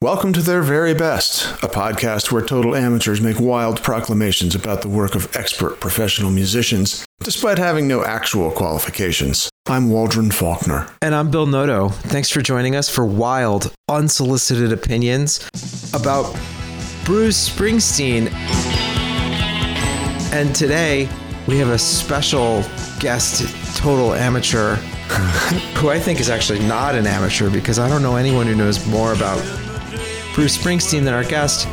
Welcome to Their Very Best, a podcast where total amateurs make wild proclamations about the work of expert professional musicians, despite having no actual qualifications. I'm Waldron Faulkner. And I'm Bill Noto. Thanks for joining us for wild, unsolicited opinions about Bruce Springsteen. And today we have a special guest, total amateur, who I think is actually not an amateur because I don't know anyone who knows more about Bruce Springsteen than our guest.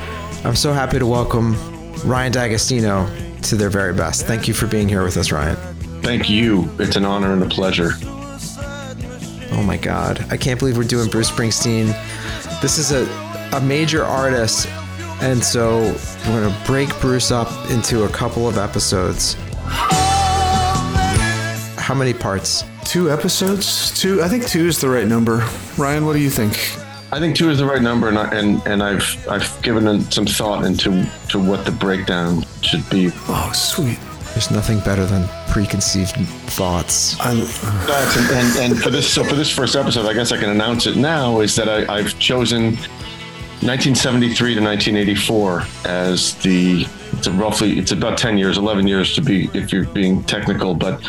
I'm so happy to welcome Ryan D'Agostino to their very best. Thank you for being here with us, Ryan. Thank you. It's an honor and a pleasure. Oh my God. I can't believe we're doing Bruce Springsteen. This is a, a major artist. And so we're going to break Bruce up into a couple of episodes. How many parts? Two episodes? Two? I think two is the right number. Ryan, what do you think? I think two is the right number, and I, and, and I've I've given some thought into to what the breakdown should be. Oh, sweet. There's nothing better than preconceived thoughts. Uh, and, and, and for this so for this first episode, I guess I can announce it now is that I, I've chosen 1973 to 1984 as the it's a roughly it's about 10 years, 11 years to be if you're being technical, but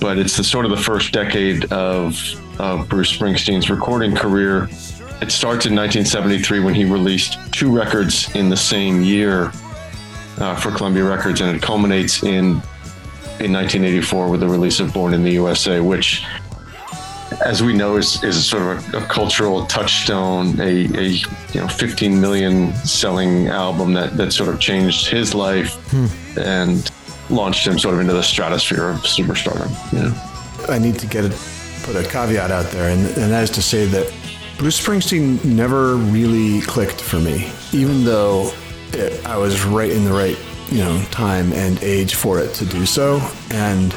but it's the sort of the first decade of of Bruce Springsteen's recording career it starts in 1973 when he released two records in the same year uh, for Columbia Records, and it culminates in in 1984 with the release of Born in the USA, which, as we know, is, is sort of a, a cultural touchstone, a, a, you know 15 million selling album that that sort of changed his life hmm. and launched him sort of into the stratosphere of superstardom. You know, I need to get a, put a caveat out there, and, and that is to say that Bruce Springsteen never really clicked for me, even though it, I was right in the right, you know, time and age for it to do so. And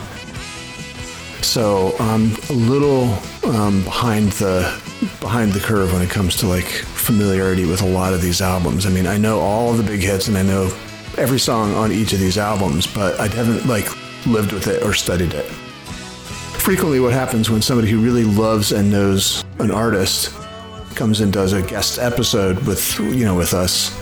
so I'm a little um, behind the behind the curve when it comes to like familiarity with a lot of these albums. I mean, I know all the big hits and I know every song on each of these albums, but I haven't like lived with it or studied it. Frequently, what happens when somebody who really loves and knows an artist comes and does a guest episode with you know with us,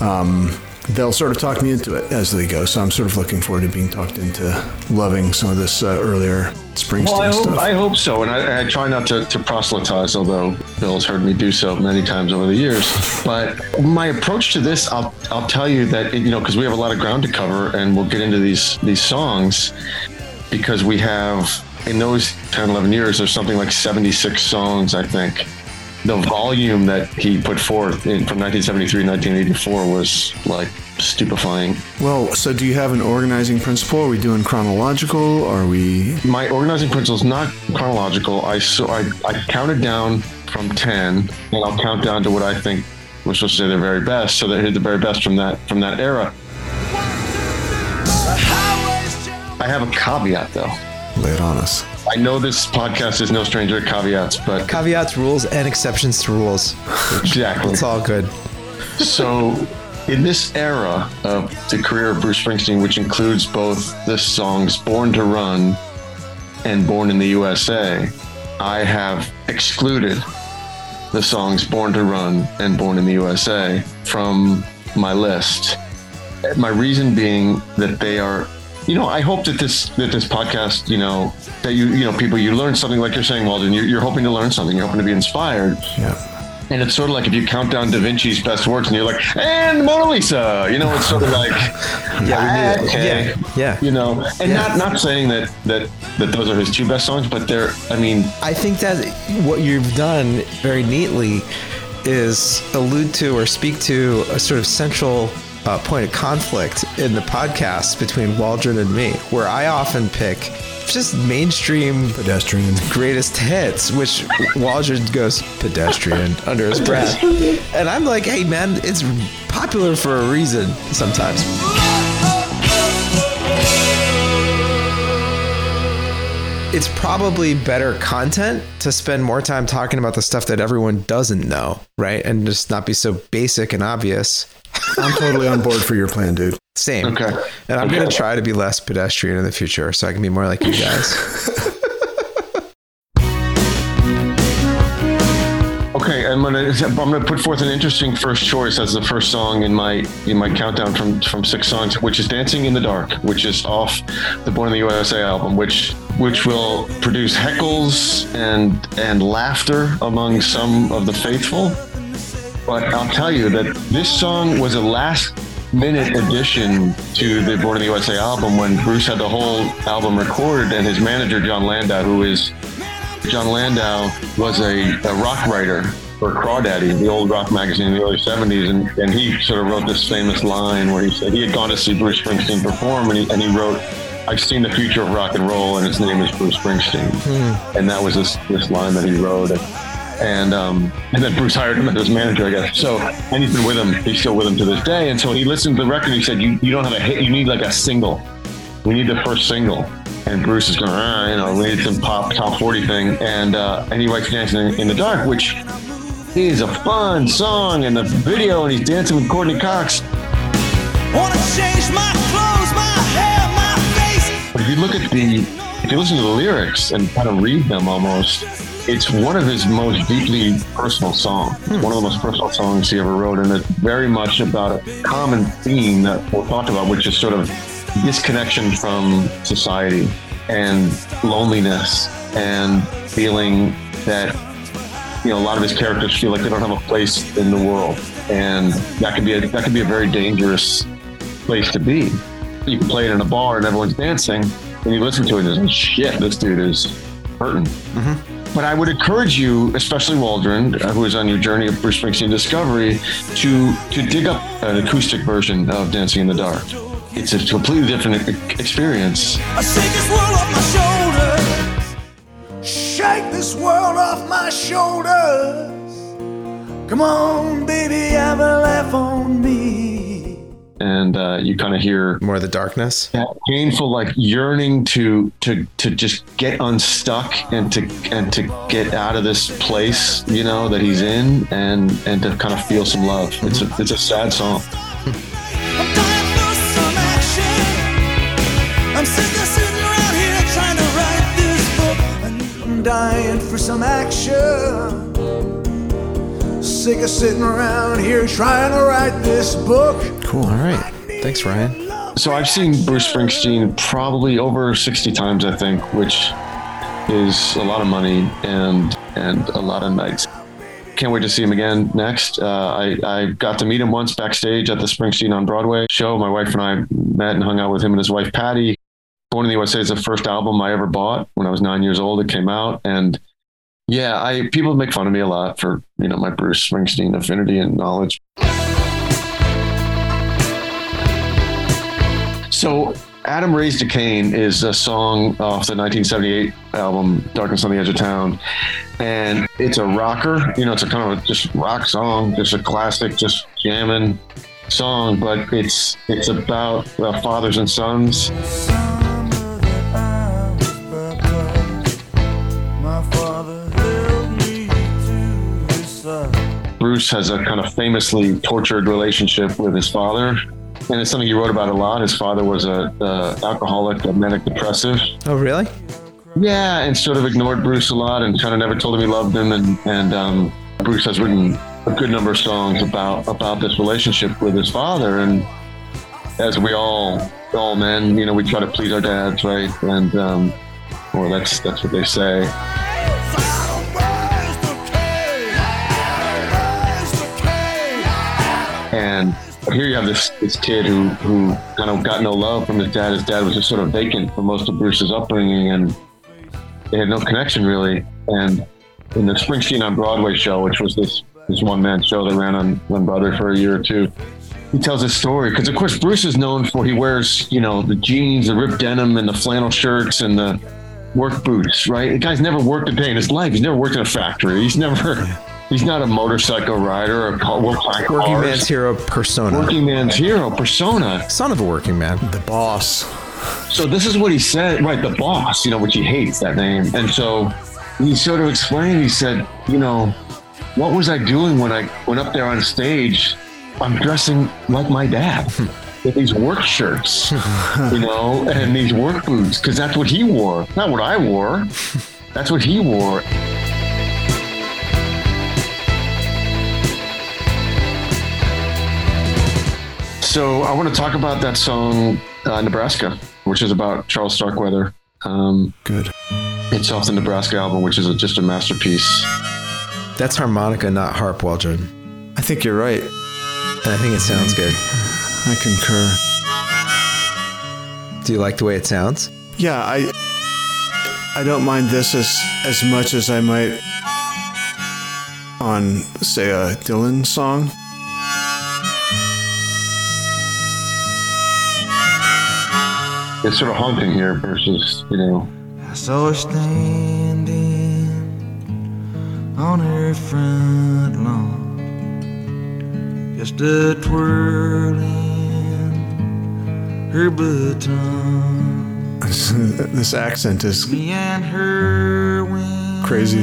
um, they'll sort of talk me into it as they go. So I'm sort of looking forward to being talked into loving some of this uh, earlier Springsteen well, I hope, stuff. I hope so, and I, I try not to, to, proselytize, although Bill's heard me do so many times over the years. But my approach to this, I'll I'll tell you that you know because we have a lot of ground to cover, and we'll get into these these songs because we have in those 10 11 years there's something like 76 songs i think the volume that he put forth in, from 1973 to 1984 was like stupefying. Well, so do you have an organizing principle? Are we doing chronological? Are we? My organizing principle is not chronological. I so I, I counted down from 10, and I'll count down to what I think we're supposed to say the very best. So they hit the very best from that from that era. I have a caveat though. Lay it on us. I know this podcast is no stranger to caveats, but caveats, rules, and exceptions to rules. Exactly. It's all good. So, in this era of the career of Bruce Springsteen, which includes both the songs Born to Run and Born in the USA, I have excluded the songs Born to Run and Born in the USA from my list. My reason being that they are you know, I hope that this that this podcast, you know, that you you know people you learn something like you're saying, Walden. You're, you're hoping to learn something. You're hoping to be inspired. Yeah. And it's sort of like if you count down Da Vinci's best works and you're like, and Mona Lisa, you know, it's sort of like, yeah, ah, okay. yeah, yeah, you know, and yeah. not not saying that that that those are his two best songs, but they're, I mean, I think that what you've done very neatly is allude to or speak to a sort of central uh, point of conflict in the podcast between Waldron and me, where I often pick just mainstream pedestrian greatest hits, which Waldron goes pedestrian under his breath, and I'm like, hey man, it's popular for a reason sometimes. It's probably better content to spend more time talking about the stuff that everyone doesn't know, right? And just not be so basic and obvious I'm totally on board for your plan, dude. Same. Okay. And I'm okay. going to try to be less pedestrian in the future so I can be more like you guys. okay. Okay, I'm gonna I'm gonna put forth an interesting first choice as the first song in my in my countdown from from six songs, which is "Dancing in the Dark," which is off the Born in the USA album, which which will produce heckles and and laughter among some of the faithful. But I'll tell you that this song was a last minute addition to the Born in the USA album when Bruce had the whole album recorded, and his manager Jon Landau, who is Jon Landau was a, a rock writer for Crawdaddy, the old rock magazine in the early 70s. And, and he sort of wrote this famous line where he said he had gone to see Bruce Springsteen perform and he, and he wrote, I've seen the future of rock and roll and his name is Bruce Springsteen. Mm. And that was this, this line that he wrote. And, um, and then Bruce hired him as his manager, I guess. So, and he's been with him. He's still with him to this day. And so he listened to the record. He said, you, you don't have a hit. You need like a single. We need the first single and Bruce is going, ah, you know, we need some pop top 40 thing. And, uh, and he writes Dancing in the Dark, which is a fun song and the video, and he's dancing with Courteney Cox. Wanna change my clothes, my hair, my face. But if you look at the, if you listen to the lyrics and kind of read them almost, it's one of his most deeply personal songs. Hmm. One of the most personal songs he ever wrote, and it's very much about a common theme that we'll talk about, which is sort of disconnection from society and loneliness and feeling that you know a lot of his characters feel like they don't have a place in the world and that could be a that could be a very dangerous place to be you can play it in a bar and everyone's dancing and you listen to it and like, shit this dude is hurting mm-hmm. But i would encourage you especially waldron who is on your journey of bruce springsteen discovery to to dig up an acoustic version of dancing in the dark it's a completely different experience. I shake this world off my shoulders. Shake this world off my shoulders. Come on, baby, have a laugh on me. And uh, you kind of hear more of the darkness, that painful, like yearning to to to just get unstuck and to and to get out of this place, you know, that he's in, and and to kind of feel some love. It's a it's a sad song. I'm sick of sitting around here trying to write this book. I'm dying for some action. Sick of sitting around here trying to write this book. Cool. All right. Thanks, Ryan. So I've seen Bruce Springsteen probably over 60 times, I think, which is a lot of money and and a lot of nights. Can't wait to see him again next. Uh, I, I got to meet him once backstage at the Springsteen on Broadway show. My wife and I met and hung out with him and his wife Patty. Born in the USA is the first album I ever bought when I was nine years old. It came out, and yeah, I people make fun of me a lot for you know my Bruce Springsteen affinity and knowledge. So Adam Raised a Cain is a song off the 1978 album Darkness on the Edge of Town. And it's a rocker, you know, it's a kind of a just rock song, just a classic, just jamming song, but it's it's about uh, fathers and sons. Bruce has a kind of famously tortured relationship with his father, and it's something he wrote about a lot. His father was a, a alcoholic, a manic depressive. Oh, really? Yeah, and sort of ignored Bruce a lot, and kind of never told him he loved him. And and um, Bruce has written a good number of songs about about this relationship with his father. And as we all all men, you know, we try to please our dads, right? And um, or that's that's what they say. And here you have this this kid who who kind of got no love from his dad. His dad was just sort of vacant for most of Bruce's upbringing, and they had no connection really. And in the Springsteen on Broadway show, which was this this one man show that ran on, on Broadway for a year or two, he tells his story because of course Bruce is known for he wears you know the jeans, the ripped denim, and the flannel shirts and the work boots. Right? The guy's never worked a day in his life. He's never worked in a factory. He's never He's not a motorcycle rider or a working cars. man's hero persona. Working man's hero persona. Son of a working man. The boss. So this is what he said, right? The boss, you know, which he hates that name. And so he sort of explained. He said, you know, what was I doing when I went up there on stage? I'm dressing like my dad. with these work shirts, you know, and these work boots, because that's what he wore. Not what I wore. That's what he wore. So I want to talk about that song, uh, Nebraska, which is about Charles Starkweather. Um, Good. it's off the Nebraska album, which is a, just a masterpiece. That's harmonica, not harp, Waldron. I think you're right. And I think it sounds good. I concur. Do you like the way it sounds? Yeah, I I don't mind this as as much as I might on say a Dylan song. It's sort of haunting here versus, you know, I saw her standing on her front lawn, just a twirling her baton. this accent is Me and her crazy.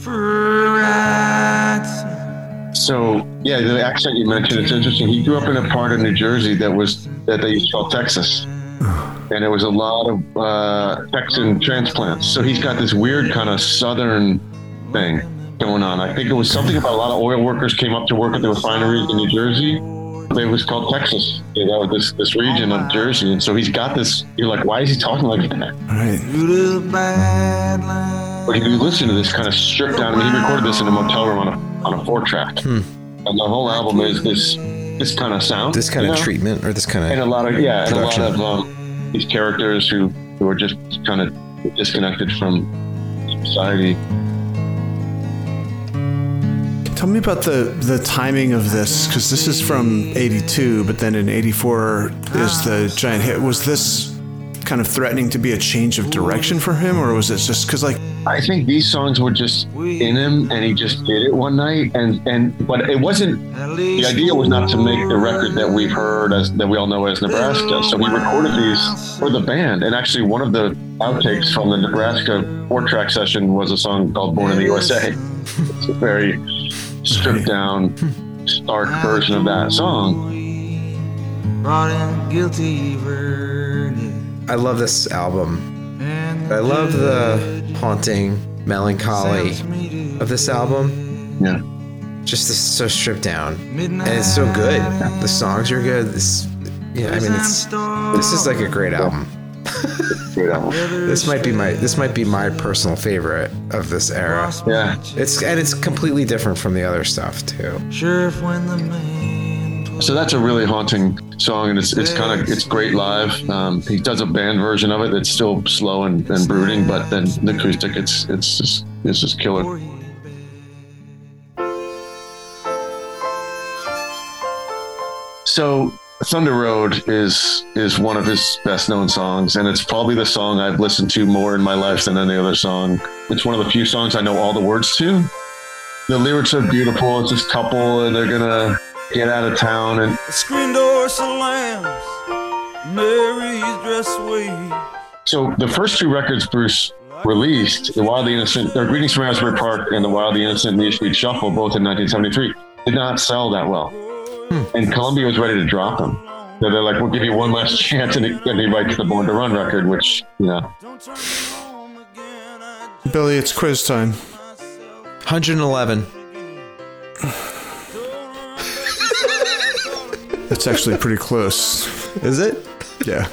for a ride. So yeah, the accent you mentioned, it's interesting. He grew up in a part of New Jersey that was that they used to call Texas. And it was a lot of uh, Texan transplants. So he's got this weird kind of southern thing going on. I think it was something about a lot of oil workers came up to work at the refineries in New Jersey. It was called Texas. You know, this this region of Jersey. And so he's got this you're like, why is he talking like that? All right. Through the bad line. But if you listen to this kind of stripped down, I mean, he recorded this in a motel room on a on a four track. And the whole album is this this kind of sound. This kind of know? treatment or this kind of and a lot of yeah, and a lot of um, these characters who who are just kind of disconnected from society. Tell me about the the timing of this because this is from '82, but then in '84 is the ah. giant hit. Was this kind of threatening to be a change of direction for him, or was it just because like I think these songs were just in him, and he just did it one night. And and but it wasn't. The idea was not to make the record that we've heard as that we all know as Nebraska. So we recorded these for the band, and actually one of the outtakes from the Nebraska four-track session was a song called "Born in the USA." It's a very stripped down, stark version of that song. Brought in guilty. I love this album. I love the haunting melancholy of this album. Yeah. Just this so stripped down. And it's so good. The songs are good. This yeah, I mean it's this is like a great album. Great album. This might be my this might be my personal favorite of this era. Yeah. It's and it's completely different from the other stuff too. Sheriff when the man So that's a really haunting song, and it's it's kind of it's great live. Um, he does a band version of it that's still slow and, and brooding, but then the acoustic, it's it's just it's just killer. So Thunder Road is is one of his best known songs, and it's probably the song I've listened to more in my life than any other song. It's one of the few songs I know all the words to. The lyrics are beautiful. It's this couple, and they're gonna get out of town, and The screen door slams. Mary's dress waves. So the first two records Bruce released, The Wild the Innocent, or Greetings from Asbury Park and The Wild the Innocent and The Street Shuffle, both in 1973, did not sell that well. Hmm. And Columbia was ready to drop them. So they're like, we'll give you one last chance. And they- and they write the Born to Run record, which, you know, Billy? It's quiz time. 111. That's actually pretty close. Is it? Yeah.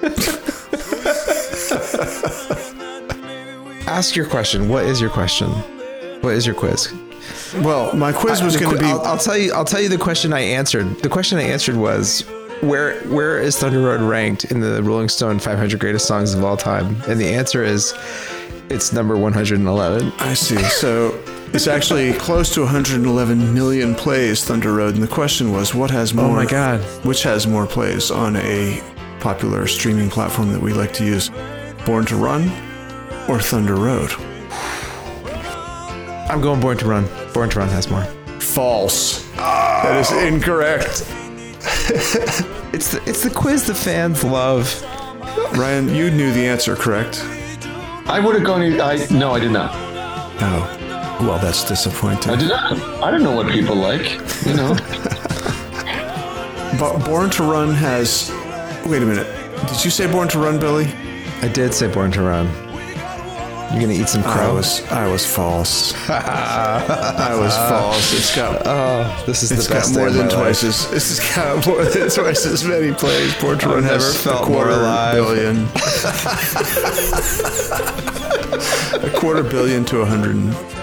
Ask your question. What is your question? What is your quiz? Well, my quiz was going to be. I'll, I'll tell you. I'll tell you the question I answered. The question I answered was, where where is Thunder Road ranked in the Rolling Stone 500 greatest songs of all time? And the answer is, it's number 111. I see. So it's actually close to 111 million plays, Thunder Road. And the question was, what has more? Oh my God. Which has more plays on a popular streaming platform that we like to use? Born to Run or Thunder Road? I'm going Born to Run. Born to Run has more. False. That is incorrect. It's the it's the quiz the fans love. Ryan, you knew the answer, correct? I would have gone, I, no, I did not. Oh. Well, that's disappointing. I disappointing. did not. I don't know what people like, you know. But Born to Run has. Wait a minute. Did you say Born to Run, Billy? I did say Born to Run. You're gonna eat some I crow? was I was false. I was false. It's got oh, this is the best got more than twice life. as this has got more than twice as many plays. Porch I've Run never has felt a more quarter alive. billion. a quarter billion to 108.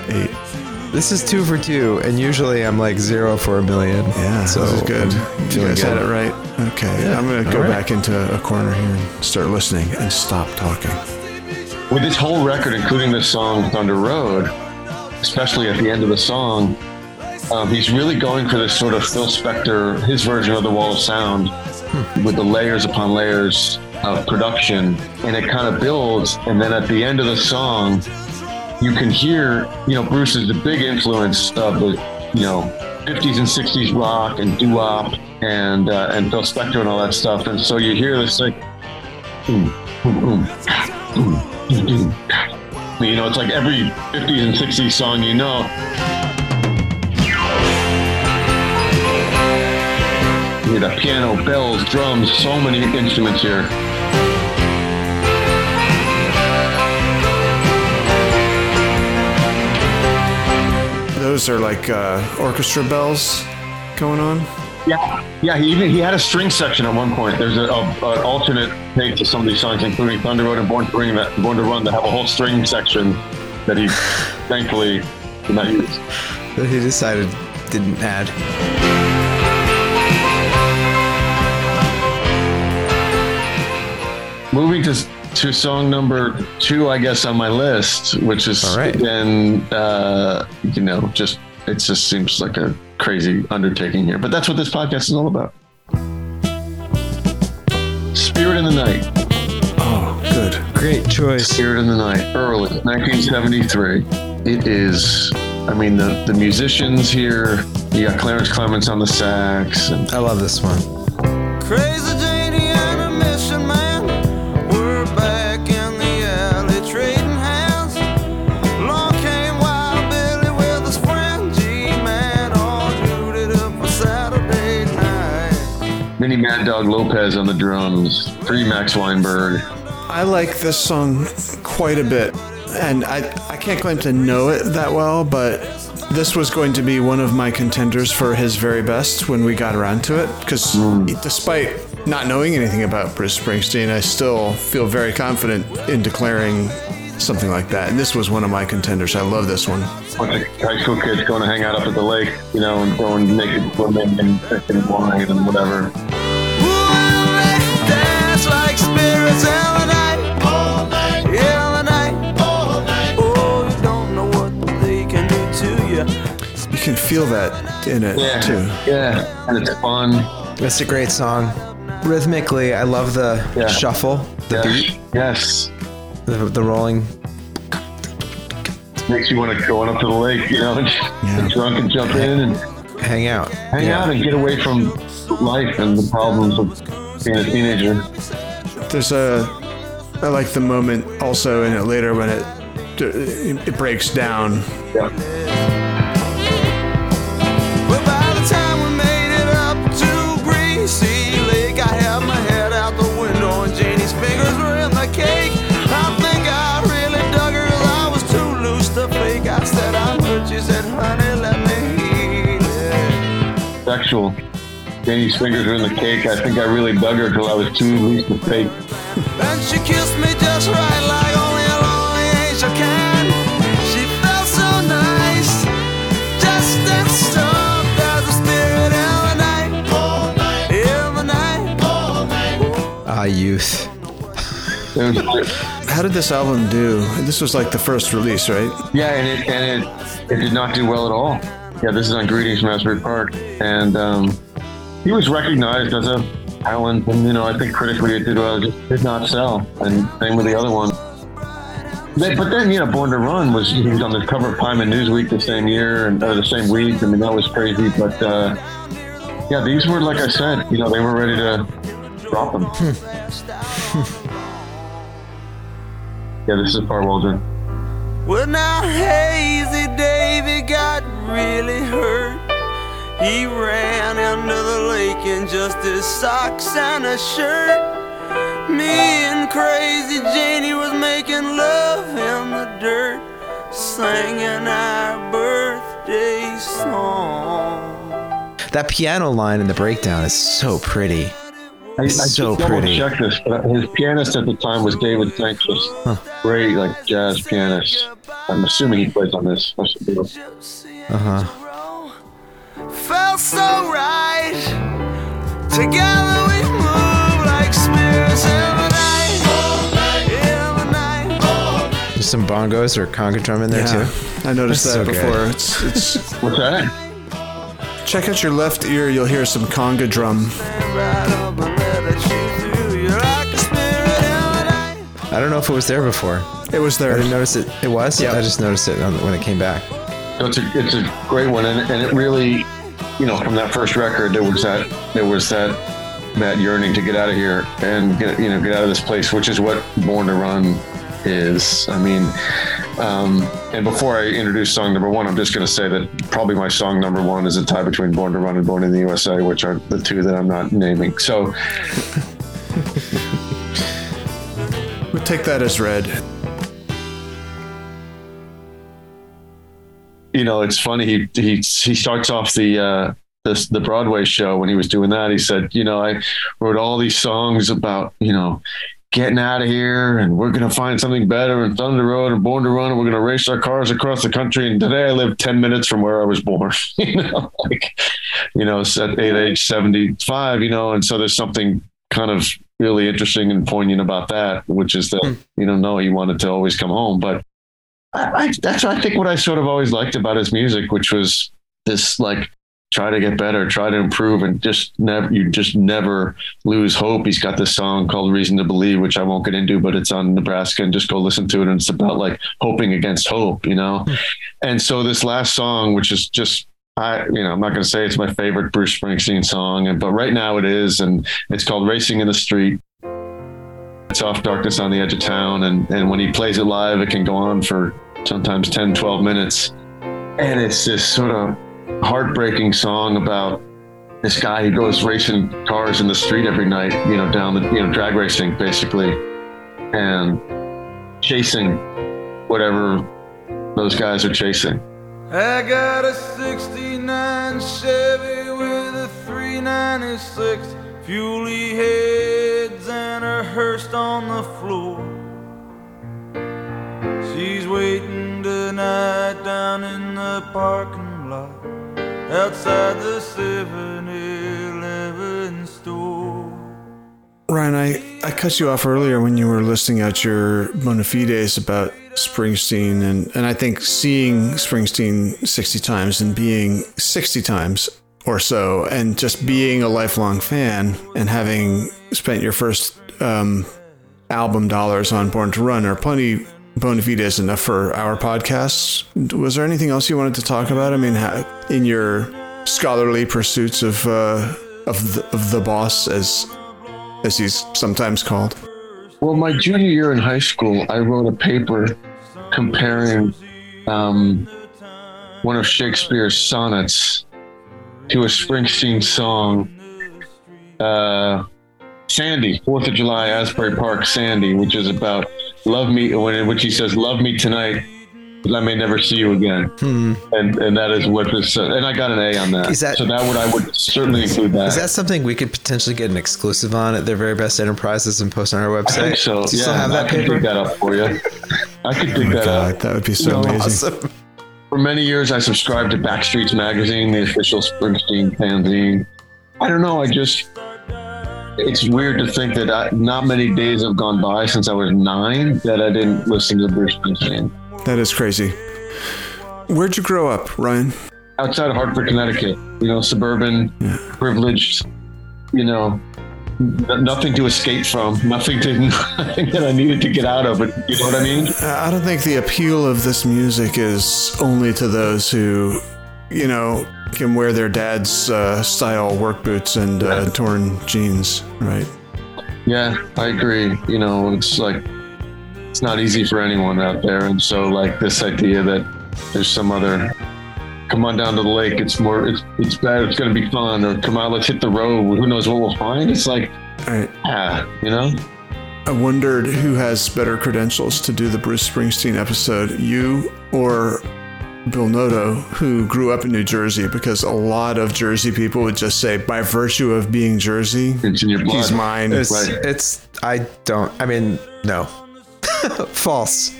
This is two for two, and usually I'm like zero for a million. Yeah, so this is good. You guys had it right. Okay, Yeah, I'm gonna go right. back into a corner here and start listening and stop talking. with this whole record, including this song Thunder Road, especially at the end of the song, um, he's really going for this sort of Phil Spector, his version of the Wall of Sound, with the layers upon layers of production, and it kind of builds. And then at the end of the song, you can hear, you know, Bruce is a big influence of the, you know, 50s and 60s rock and doo-wop and uh, and Phil Spector and all that stuff. And so you hear this like. You know, it's like every 50s and 60s song you know. You hear the piano, bells, drums, so many instruments here. Those are like uh, orchestra bells going on. Yeah, yeah. He even he had a string section at one point. There's a, a, an alternate take to some of these songs, including Thunder Road and Born to Bring that Born to Run, that have a whole string section that he thankfully did not use. That he decided didn't add. Moving to to song number two, I guess on my list, which is All right. again, uh, you know, just it just seems like a crazy undertaking here, but that's what this podcast is all about. Spirit in the Night. Oh, good. Great choice. Spirit in the Night, early, 1973. It is, I mean, the, the musicians here, you got Clarence Clemons on the sax, and I love this one. Crazy Mad Dog Lopez on the drums, three Max Weinberg. I like this song quite a bit, and I I can't claim to know it that well, but this was going to be one of my contenders for his very best when we got around to it. Because mm. despite not knowing anything about Bruce Springsteen, I still feel very confident in declaring something like that. And this was one of my contenders. I love this one. bunch of high school kids going to hang out up at the lake, you know, and throwing naked women and drinking wine and whatever. Oh, you don't know what they can do to you. You can feel that in it Yeah, too. yeah, and it's fun. It's a great song. Rhythmically, I love the Yeah. shuffle, the yes. beat, Yes, the, the rolling. makes you want to go on up to the lake, you know, and get drunk and jump in and Hang out. hang Yeah. out and get away from life and the problems of being a teenager. There's a I like the moment also in it later when it it breaks down. Yeah. Well, by the time we made it up to Greasy Lake, I had my head out the window and Janie's fingers were in the cake. I think I really dug her 'cause I was too loose to fake. I said I'm hurt. She said, honey, let me heal it. Sexual. Danny's fingers were in the cake. I think I really dug her till I was too loose to fake. And she kissed me just right like only a lonely angel can. She felt so nice, just and soft as a spirit in the night. In the night. Ah, youth. How did this album do? This was like the first release, right? Yeah, and it and it it did not do well at all. Yeah, this is on Greetings from Asbury Park, and um, he was recognized as a talent, and you know I think critically it did well. It just did not sell, and same with the other one. But but then you know, Born to Run was he was on the cover of Time and Newsweek the same year and or the same week. I mean that was crazy. But uh, yeah, these were like I said, you know, they were ready to drop them. yeah, this is Par Waldron. Well, now Hazy Davy got really hurt. He ran into the lake in just his socks and a shirt. Me and crazy. Janie was making love in the dirt, singing our birthday song. That piano line in the breakdown is so pretty. I, I So just pretty. Check this, but his pianist at the time was David Sancious, great like jazz pianist. I'm assuming he plays on this. Uh huh. Felt so right. Together we move like spirits every night. Every night. There's some bongos or conga drum in there Yeah, too. I noticed That's that so before. good. It's, it's What's that? check out your left ear. You'll hear some conga drum. Right up and let it shoot through you like a spirit every night. I don't know if it was there before. It was there. I there. didn't notice it. It was. Yeah. I just noticed it on, when it came back. It's a it's a great one, and, and it really, you know, from that first record, there was that there was that that yearning to get out of here and get you know get out of this place, which is what Born to Run is. I mean, um, and before I introduce song number one, I'm just going to say that probably my song number one is a tie between Born to Run and Born in the USA, which are the two that I'm not naming. So We'll take that as read. You know, it's funny. He he he starts off the uh, the the Broadway show when he was doing that. He said, you know, I wrote all these songs about you know getting out of here and we're gonna find something better and Thunder Road and Born to Run and we're gonna race our cars across the country. And today I live ten minutes from where I was born. you know, like you know, at age seventy five. You know, and so there's something kind of really interesting and poignant about that, which is that you know, no, he wanted to always come home, but I, that's I think what I sort of always liked about his music, which was this like try to get better, try to improve, and just never you just never lose hope. He's got this song called "Reason to Believe," which I won't get into, but it's on Nebraska, and just go listen to it. And it's about like hoping against hope, you know. Hmm. and so this last song, which is just. I, you know, I'm not going to say it's my favorite Bruce Springsteen song, and but right now it is, and it's called "Racing in the Street." It's off Darkness on the Edge of Town. And, and when he plays it live, it can go on for sometimes 10, 12 minutes. And it's this sort of heartbreaking song about this guy who goes racing cars in the street every night, you know, down the, you know, drag racing basically, and chasing whatever those guys are chasing. I got a 69 Chevy with a 396 Fuelie heads and a Hurst on the floor. She's waiting tonight down in the parking lot outside the 7 Eleven store. Ryan, I, I cut you off earlier when you were listing out your bona fides about Springsteen, and, and I think seeing Springsteen 60 times and being 60 times or so, and just being a lifelong fan and having spent your first um, album dollars on Born to Run are plenty bona fides enough for our podcasts. Was there anything else you wanted to talk about? I mean, in your scholarly pursuits of uh, of the, of the boss, as as he's sometimes called. Well, my junior year in high school, I wrote a paper comparing um, one of Shakespeare's sonnets to a Springsteen song, uh, Sandy, Fourth of July, Asbury Park, Sandy, which is about love me, when in which he says, "Love me tonight." But I may never see you again, and and that is what this. Uh, and I got an A on that. Is that- so? That would I would certainly include that. Is that something we could potentially get an exclusive on at their very best enterprises and post on our I website? think so. Do you yeah, still have that I could paper? dig that up for you. I could dig that up. God, that would be so No, amazing. Awesome. For many years, I subscribed to Backstreets Magazine, the official Springsteen fanzine. I don't know. I just, it's weird to think that I, not many days have gone by since I was nine that I didn't listen to Bruce Springsteen. That is crazy. Where'd you grow up, Ryan? Outside of Hartford, Connecticut, you know, suburban, privileged, you know, nothing to escape from, nothing to, nothing that I needed to get out of it. You know what I mean? I don't think the appeal of this music is only to those who, you know, can wear their dad's uh, style work boots and uh, torn jeans, right? Yeah, I agree. You know, it's like it's not easy for anyone out there, and so like this idea that there's some other come on down to the lake. It's more. It's it's bad. It's gonna be fun. Or come on, let's hit the road. Who knows what we'll find? It's like All right. ah, you know. I wondered who has better credentials to do the Bruce Springsteen episode, you or Bill Noto, who grew up in New Jersey, because a lot of Jersey people would just say, by virtue of being Jersey, It's in your blood. he's mine. It's, Right. it's I don't. I mean, no, false.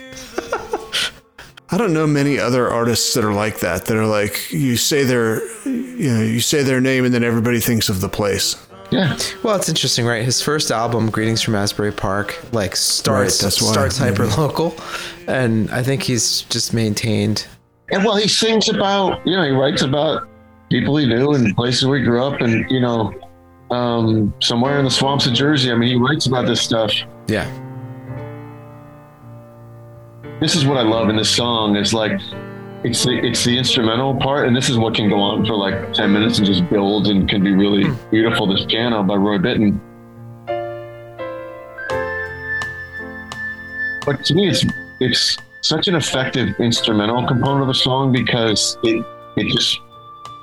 I don't know many other artists that are like that. That are like you say their, you know, you say their name and then everybody thinks of the place. Yeah. Well, it's interesting, right? His first album, "Greetings from Asbury Park," like starts Right, that's why, starts hyper maybe. local, and I think he's just maintained. And well, he sings about, you know, he writes about people he knew and places where he grew up and, you know, um, somewhere in the swamps of Jersey. I mean, he writes about this stuff. Yeah, This is what I love in this song is like, it's the, it's the instrumental part. And this is what can go on for like 10 minutes and just build and can be really beautiful. This piano by Roy Bittan. But to me, it's, it's such an effective instrumental component of a song because it, it just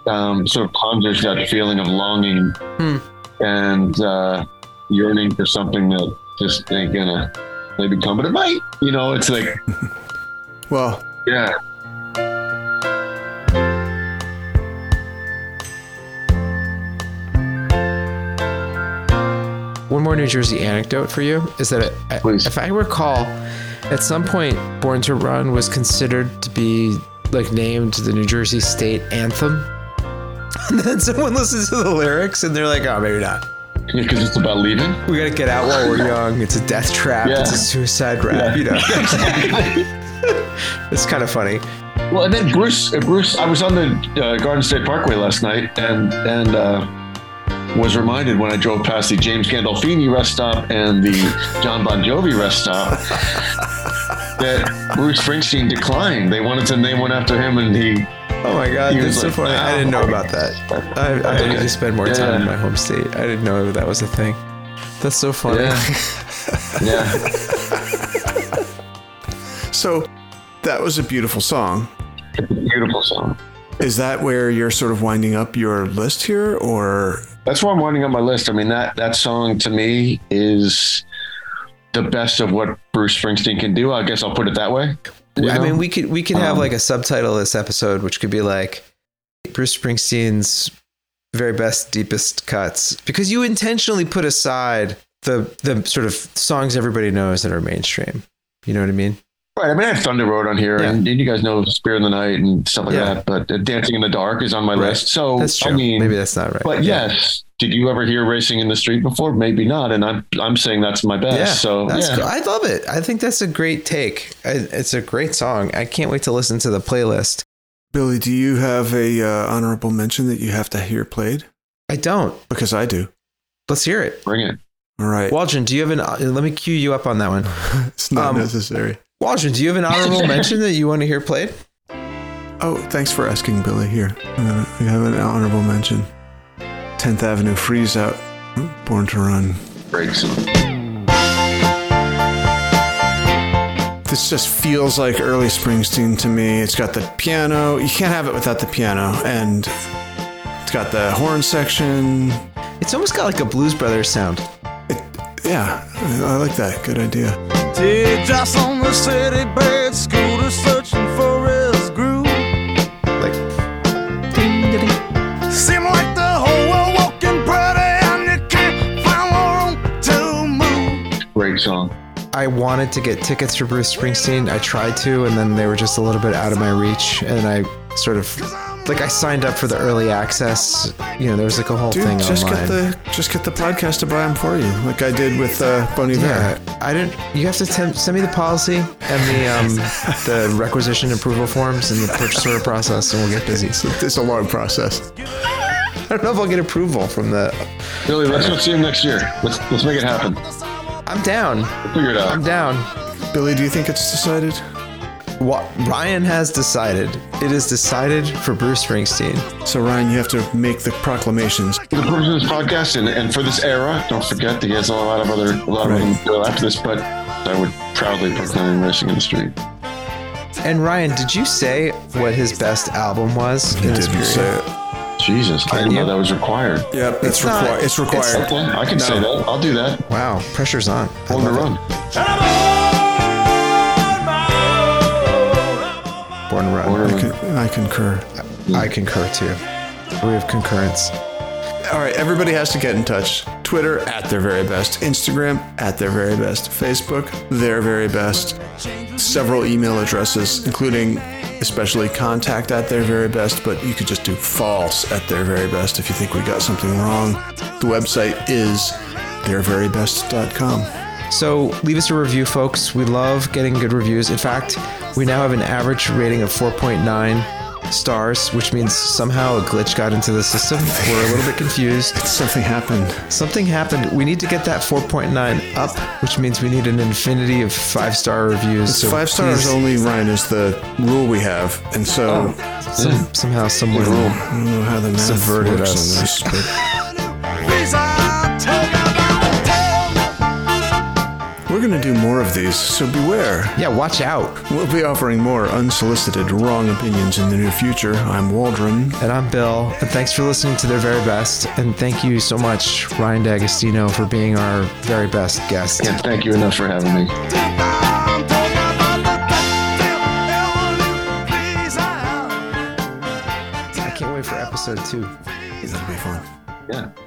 um, sort of conjures that feeling of longing and uh, yearning for something that just ain't gonna maybe come, but it might. You know, it's like, Well, yeah. one more New Jersey anecdote for you is that I, Please. if I recall, at some point, "Born to Run" was considered to be like named the New Jersey state anthem. And then someone listens to the lyrics and they're like, "Oh, maybe not." Because it's about leaving. We gotta get out while we're young. It's a death trap. Yeah. It's a suicide rap. You know, it's kind of funny. Well, and then Bruce, uh, Bruce, I was on the uh, Garden State Parkway last night, and and uh, was reminded when I drove past the James Gandolfini rest stop and the Jon Bon Jovi rest stop that Bruce Springsteen declined. They wanted to name one after him, and he. Oh my god, He that's was so like, funny. I didn't know about that. I, I need to spend more time in my home state. I didn't know that was a thing. That's so funny. Yeah, yeah, so that was a beautiful song. it's a beautiful song. Is that where you're sort of winding up your list here, or That's where I'm winding up my list. I mean that that song to me is the best of what Bruce Springsteen can do. I guess I'll put it that way. You I mean, we could we could have Um, like a subtitle of this episode, which could be like Bruce Springsteen's very best, deepest cuts, because you intentionally put aside the the sort of songs everybody knows that are mainstream. You know what I mean? Right. I mean, I have Thunder Road on here, Yeah. and, and you guys know Spirit in the Night and stuff like Yeah. that. But Dancing in the Dark is on my Right. list. So That's true. I mean, Maybe that's not right. but Yeah. yes, did you ever hear Racing in the Street before? Maybe not. And I'm I'm saying that's my best. Yeah, so that's yeah. cool. I love it. I think that's a great take. I, it's a great song. I can't wait to listen to the playlist. Billy? Do you have a uh, honorable mention that you have to hear played? I don't. Because I do. Let's hear it. Bring it. All right, Waldron, do you have an? uh, Let me cue you up on that one. it's not um, necessary. Waldron, do you have an honorable mention that you want to hear played? Oh, thanks for asking, Billy. Here, uh, we have an honorable mention. 10th Avenue Freeze Out, Born to Run. Great song. This just feels like early Springsteen to me. It's got the piano. You can't have it without the piano. And it's got the horn section. It's almost got like a Blues Brothers sound. It, yeah, I I like that. Good idea. Teardrops on the city bed, scooter I wanted to get tickets for Bruce Springsteen. I tried to, and then they were just a little bit out of my reach. And I sort of, like, I signed up for the early access. You know, there was like a whole Dude, thing just online. get the just get the podcast to buy them for you, like I did with uh, Bon Iver. yeah, I didn't. You have to tem- send me the policy and the um, the requisition approval forms and the purchase order process, and we'll get busy. It's a, it's a long process. I don't know if I'll get approval from the. Billy, let's go see him next year. Let's let's make it happen. I'm down. We'll figure it out. I'm down. Billy, do you think it's decided? What Ryan has decided. It is decided for Bruce Springsteen. So Ryan, you have to make the proclamations. For the purpose of this podcast and, and for this era, don't forget that he has a lot of other a lot of Right. them go after this, but I would proudly proclaim Racing in the Street. And Ryan, did you say what his best album was in this Didn't period? say it. Jesus, I didn't know that was required. Yep, it's, It's required. It's required. Okay, I can say that. I'll do that. Wow, pressure's on. I On the love it. run. Born to run. Born I, to run. con- I concur. I concur too. We have concurrence. All right, everybody has to get in touch. Twitter at their very best, Instagram at their very best, Facebook their very best. Several email addresses, including especially contact at their very best, but you could just do false at their very best if you think we got something wrong. The website is theirverybest.com. So leave us a review, folks. We love getting good reviews. In fact, we now have an average rating of 4.9 stars, which means somehow a glitch got into the system. We're a little bit confused. Something happened. Something happened. We need to get that 4.9 up, which means we need an infinity of five star reviews. It's So five stars please, only, Ryan, is the rule we have. And so oh. some- somehow, someone. I don't know how the math Subverted us. we're going to do more of these, so beware. Yeah, watch out. We'll be offering more unsolicited wrong opinions in the near future. I'm Waldron. And I'm Bill, and thanks for listening to their very best. And thank you so much, Ryan D'Agostino, for being our very best guest. Can't thank you enough for having me. I can't wait for episode two. That'll be fun. Yeah.